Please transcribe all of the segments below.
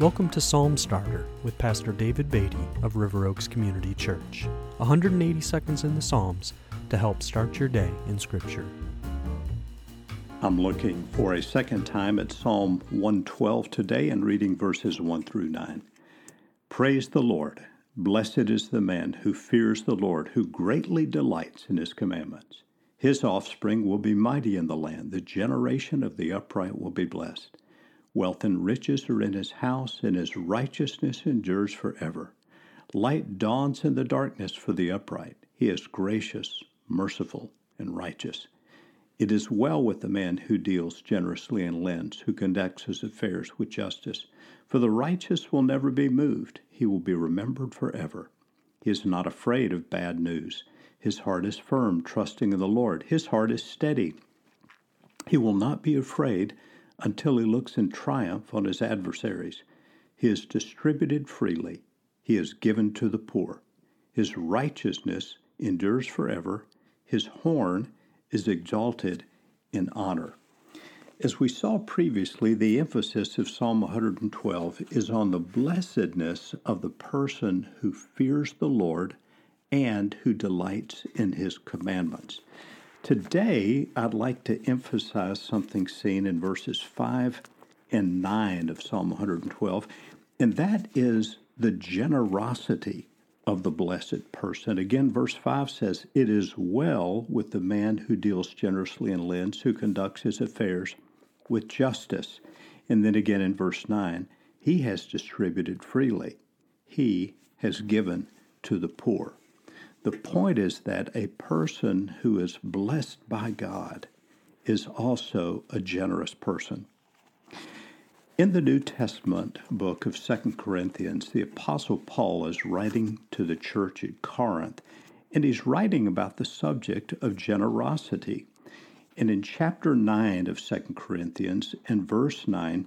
Welcome to Psalm Starter with Pastor David Beatty of River Oaks Community Church. 180 seconds in the Psalms to help start your day in Scripture. I'm looking for a second time at Psalm 112 today and reading verses 1 through 9. Praise the Lord. Blessed is the man who fears the Lord, who greatly delights in his commandments. His offspring will be mighty in the land. The generation of the upright will be blessed. Wealth and riches are in his house, and his righteousness endures forever. Light dawns in the darkness for the upright. He is gracious, merciful, and righteous. It is well with the man who deals generously and lends, who conducts his affairs with justice. For the righteous will never be moved, he will be remembered forever. He is not afraid of bad news. His heart is firm, trusting in the Lord. His heart is steady. He will not be afraid until he looks in triumph on his adversaries. He is distributed freely, he is given to the poor. His righteousness endures forever, his horn is exalted in honor. As we saw previously, the emphasis of Psalm 112 is on the blessedness of the person who fears the Lord and who delights in his commandments. Today, I'd like to emphasize something seen in verses 5 and 9 of Psalm 112, and that is the generosity of the blessed person. Again, verse 5 says, It is well with the man who deals generously and lends, who conducts his affairs with justice. And then again in verse 9, He has distributed freely, He has given to the poor. The point is that a person who is blessed by God is also a generous person. In the New Testament book of 2 Corinthians, the Apostle Paul is writing to the church at Corinth, and he's writing about the subject of generosity. And in chapter 9 of 2 Corinthians, in verse 9,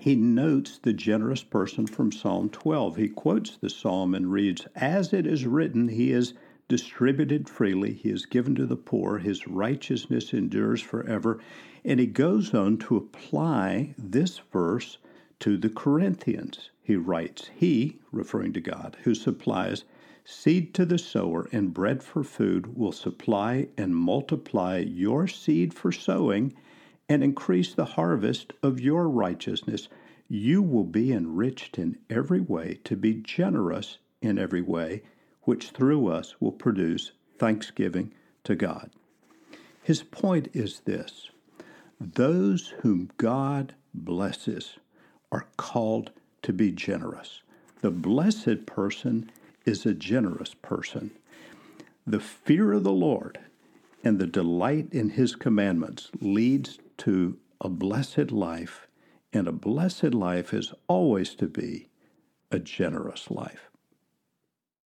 he notes the generous person from Psalm 12. He quotes the psalm and reads, As it is written, He is distributed freely, He is given to the poor, His righteousness endures forever. And he goes on to apply this verse to the Corinthians. He writes, He, referring to God, who supplies seed to the sower and bread for food, will supply and multiply your seed for sowing and increase the harvest of your righteousness. You will be enriched in every way to be generous in every way, which through us will produce thanksgiving to God. His point is this those whom God blesses are called to be generous. The blessed person is a generous person. The fear of the Lord and the delight in his commandments leads to a blessed life, and a blessed life is always to be a generous life.